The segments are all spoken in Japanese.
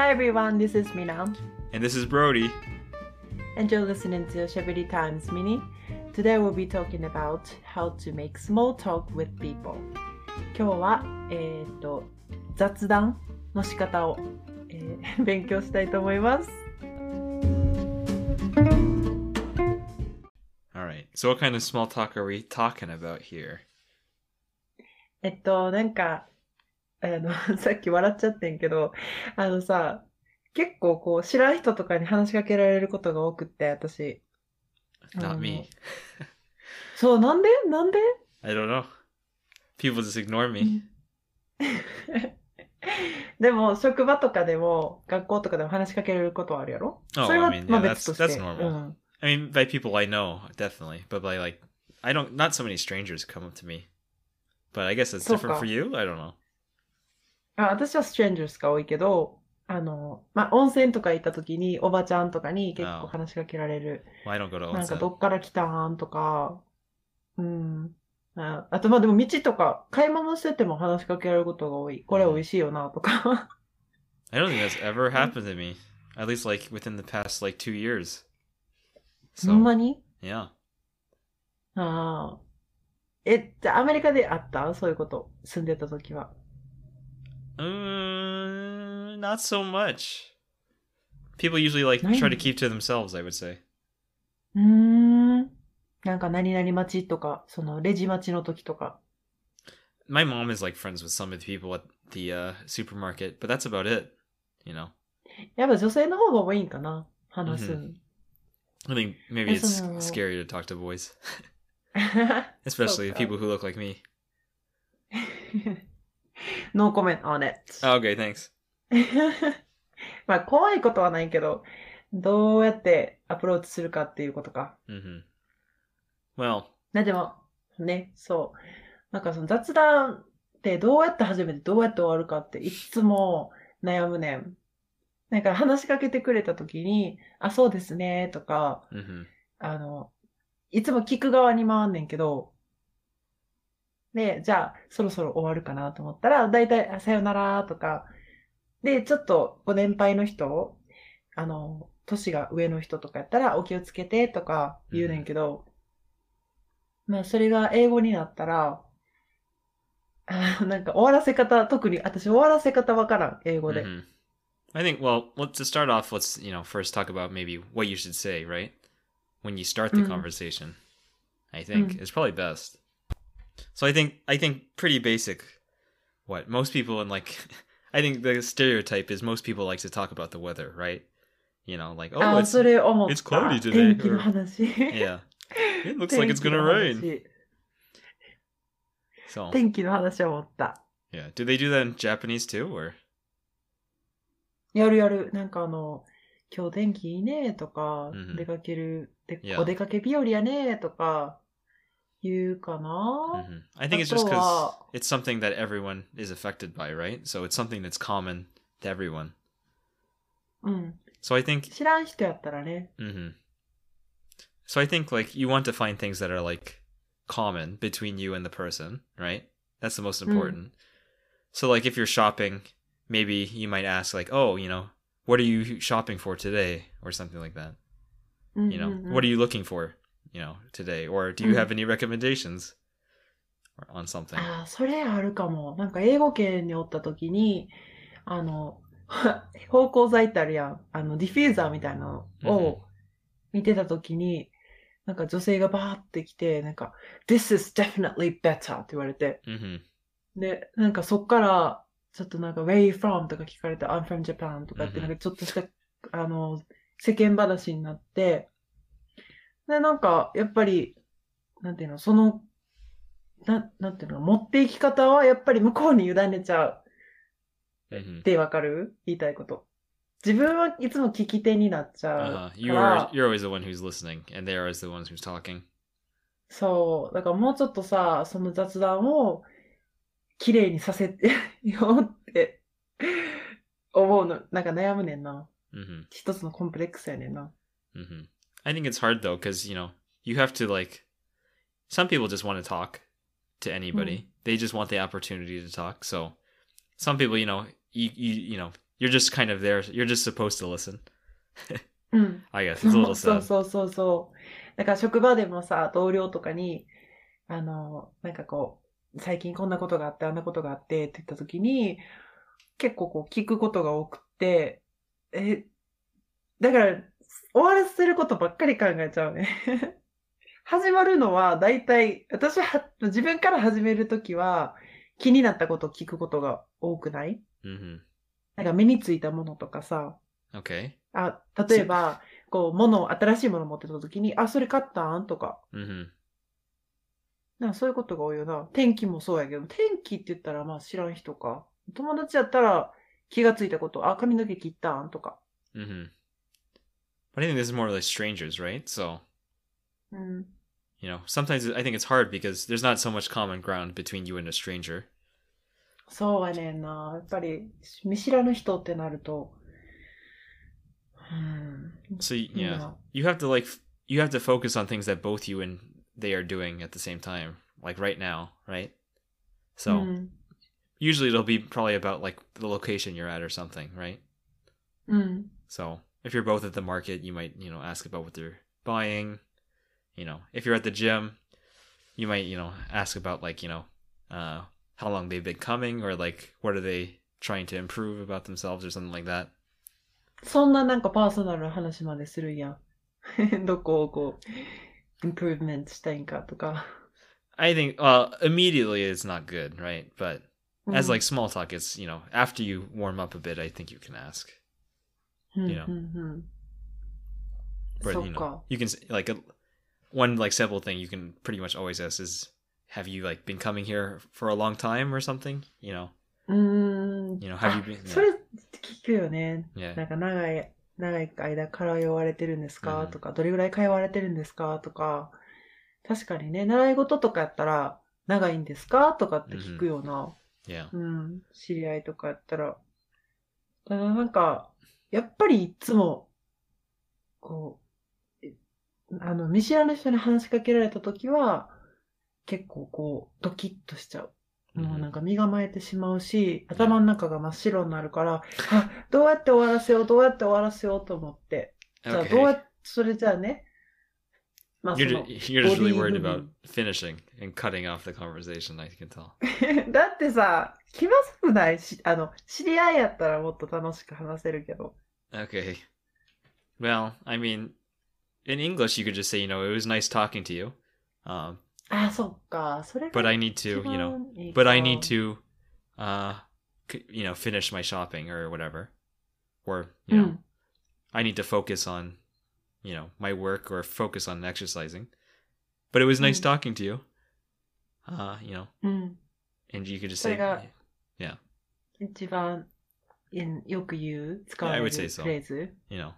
Hi everyone, this is Mina, And this is Brody. and you're listening to Shabiri Times Mini. Today we'll be talking about how to make small talk with people. 今日は、えー、と雑談の仕方を、えー勉強したいと思います。 All right. So, what kind of small talk are we talking about here? えっと、なんか、 あの、さっき笑っちゃってんけど、あのさ、結構こう、知らん人とかに話しかけられることが多くって、私。Not Um, me. そう、なんでなんで I don't know. People just ignore me. でも、職場とかでも、学校とかでも話しかけられることはあるやろ Oh, それは、I mean, まあ別と that's して。that's normal. うん。I mean, by people I know, definitely, but by like, I don't. Not so many strangers come up to me. But I guess it's different for you. I don't know. あ私はストレンジャーズが多いけど、あの、まあ、温泉とか行った時に、おばちゃんとかに結構話しかけられる。Well, I don't go to なんか onsen. どっから来たんとか、うん。ああとまあでも道とか買い物してても話しかけられることが多い。これ美味しいよなとか。I don't think that's ever happened to me. At least like within the past like two years. ほん So まに？yeah. ああ。え、じゃあアメリカであった？そういうこと。住んでた時は。Uh, not so much. People usually like try to Nice. keep to themselves. I would say. うーん。なんか何々待ちとか、そのレジ待ちの時とか。 My mom is like friends with some of the people at the uh, supermarket, but that's about it. You know. やっぱ女性の方が多いんかな話すん。 I think maybe it's That's a- scary to talk to boys, そう especially か people who look like me. no comment on it. Oh, okay, thanks. まあ怖いことはないけど、どうやってアプローチするかっていうことか。hmm Well, な、でも、ね、そう。なんかその雑談ってどうやって始めてどうやって終わるかっていつも悩むねん。なんか話しかけてくれた時に、あ、そうですね、とか、hmm あの、いつも聞く側に回んねんけど、で、じゃあ、そろそろ終わるかなと思ったら、だいたい、あさよならとか、で、ちょっとご年配の人、あの、年が上の人とかやったら、お気をつけてとか言うねんけど、まあ、それが英語になったら、あなんか終わらせ方、特に私終わらせ方わからん、英語で。hmm I think. Well, well, to start off, let's you know first talk about maybe what you should say, right? When you start the Mhm. conversation, I think Mhm. is probably best. So I think I think pretty basic. What most people in like, I think the stereotype is most people like to talk about the weather, right? You know, like oh, あ、 it's, それ思った。 it's cloudy today, 天気の話。 yeah, it looks like it's 天気 gonna の rain. 話 So 天気の話は思った。 yeah, do they do that in Japanese too, or やるやる。なんかあの、今日天気いいねとか、うん出かける、で Yeah. お出かけ日和やねとか、 言うかな、 Mhm. I think it's just because あとは it's something that everyone is affected by, right? So it's something that's common to everyone. うん。 So I think, 知らん人やったらね。 hmm so I think like you want to find things that are like common between you and the person, right? That's the most Mm. important. So like if you're shopping, maybe you might ask like, oh, you know, what are you shopping for today, or something like that. うん You know, うんうん what are you looking for, You know, today, or do you Mm. have any recommendations on something? ああ、それあるかも。なんか英語圏におった時に、あの、芳香剤ってあるやん。あの、ディフューザーみたいなのを見てた時に、なんか女性がバーって来て、なんか、This is definitely better って言われて、hmm で、なんかそっから、ちょっとなんか、Where you from? とか聞かれて、I'm from Japan とかって、なんかちょっとした、あの、世間話になって、で、なんか、やっぱり、なんていうの、その、な、なんていうの、持っていき方はやっぱり向こうに委ねちゃう hmm ってわかる？言いたいこと。自分はいつも聞き手になっちゃ Uh, う you か are ら、you're always the one who's listening, and they are always the ones who's talking. そう、だからもうちょっとさ、その雑談を綺麗にさせてよって 思うの、なんか悩むねんな。hmm 一つのコンプレックスやねんな。hmm I think it's hard though, because you know you have to like. Some people just want to talk to anybody. They just want the opportunity to talk. So some people, you know, you you you know, you're just kind of there. You're just supposed to listen. うん。 I guess it's a little そう sad. そうそうそう。だから職場でもさ、同僚とかに、あの、なんかこう、最近こんなことがあって、あんなことがあってって言った時に、結構こう聞くことが多くって、え、だから、 終わらせることばっかり考えちゃうね。始まるのは、だいたい、私は、自分から始めるときは、気になったことを聞くことが多くない？hmm なんか目についたものとかさ、Okay. あ、例えば、こう、物を、新しいものを持ってた時に、あ、それ買ったん？とか。hmm なんかそういうことが多いよな。天気もそうやけど、天気って言ったらまあ知らん人か。友達やったら気がついたこと、あ、髪の毛切ったん？とか。hmm But I think this is more like strangers, right? So うん。 you know, sometimes I think it's hard because there's not so much common ground between you and a stranger. そうやねんな。やっぱり、見知らぬ人ってなると、うん。 So y- yeah, Yeah. you have to like f- you have to focus on things that both you and they are doing at the same time, like right now, right? So うん。 usually it'll be probably about like the location you're at or something, right? うん。 So if you're both at the market, you might you know ask about what they're buying. You know, if you're at the gym, you might you know ask about like you know uh, how long they've been coming or like what are they trying to improve about themselves or something like that. そんななんかパーソナルな話までするんやん。どこをこう、インプルーブメントしたいんかとか。 I think well immediately it's not good, right? But うん as like small talk, it's you know after you warm up a bit, I think you can ask. うん you know. うんうん But そ you っ know か。you can like a, one like simple thing you can pretty much always ask is, have you like been coming here for a long time or something? You know, うーん。you know, have you あ been? それ聞くよね。Yeah, なんか長い、長い間通われてるんですか、うんとか、どれぐらい通われてるんですかとか、確かにね、習い事とかやったら、長いんですかとかって聞くよな。yeah, うん。知り合いとかやったら。ただなんか、やっぱりいつも、こう、えあの、見知らぬ人に話しかけられたときは、結構こう、ドキッとしちゃう。もうなんか身構えてしまうし、頭の中が真っ白になるから、あ、どうやって終わらせよう、どうやって終わらせようと思って。じゃあ.どうやって、それじゃあね。まあそ You're の just, you're just really body worried about moving. finishing and cutting off the conversation. I can tell. だってさ、気まずくないし、あの、知り合いやったらもっと楽しく話せるけど。 Okay. Well, I mean, in English, you could just say, you know, it was nice talking to you, um, あ、そっか。それが but I need 一 to, you know, 番いいか but I need to, uh, c- you know, finish my shopping or whatever, or う you know, ん。 I need to focus on, you know, my work or focus on exercising. But it was nice Mm. talking to you. Uh, you know, うん。 and you could just そ say, れが yeah, 一番いよく言う、使わ Yeah, I れ would る say so. フレーズ。 you know,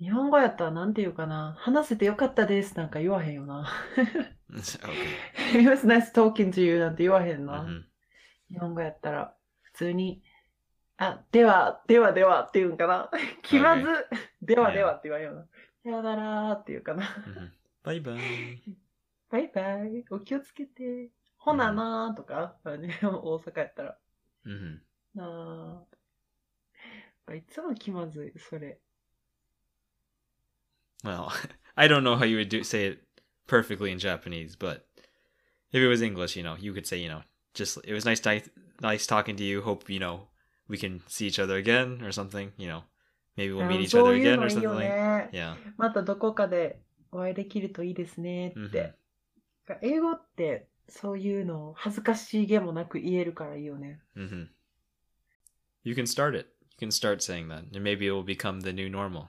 日本語やったらなんて言うかな。話せてよかったですなんか言わへんよな。 okay. It was nice talking to you なんて言わへんな。 hmm 日本語やったら、普通に、 あ、では、ではではって言うんかな。気まず、ではではって言わんよな。さよならって言うかな。hmm Bye bye. バイバイ、お気をつけて。ほななーとか、大阪やったら。hmm なあ。いつも気まずい、それ。Well, I don't know how you would do say it perfectly in Japanese, but if it was English, you know, you could say, you know, just it was nice nice talking to you. Hope you know we can see each other again or something. You know, maybe we'll あ meet each そ other again の or something. よ like ね。Yeah. またどこかでお会いできるといいですねって。英語ってそういうのを恥ずかしげもなく言えるからいいよね。hmm You can start it. You can start saying that, and maybe it will become the new normal.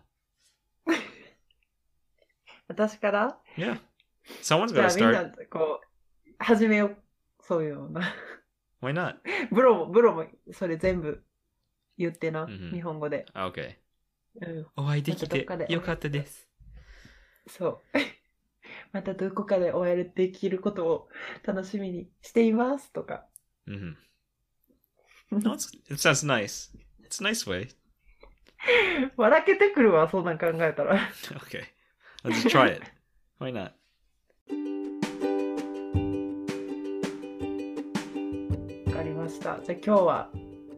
私から Yeah. Someone's じゃ got あ to みんな start. こう、始めよう。そういうのな。Why not? ブロも、ブロもそれ全部言ってな。うんうん日本語で。Okay. うん。お会いできてまたどっかでよかったです。そう。またどこかでお会いできることを楽しみにしていますとか。hmm No, it's, it sounds nice. It's a nice way. 笑けてくるわ、そんなん考えたら。Okay. Let's just try it. Why not? わかりました。じゃあ今日は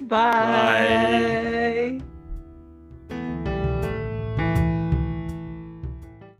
Bye. Bye.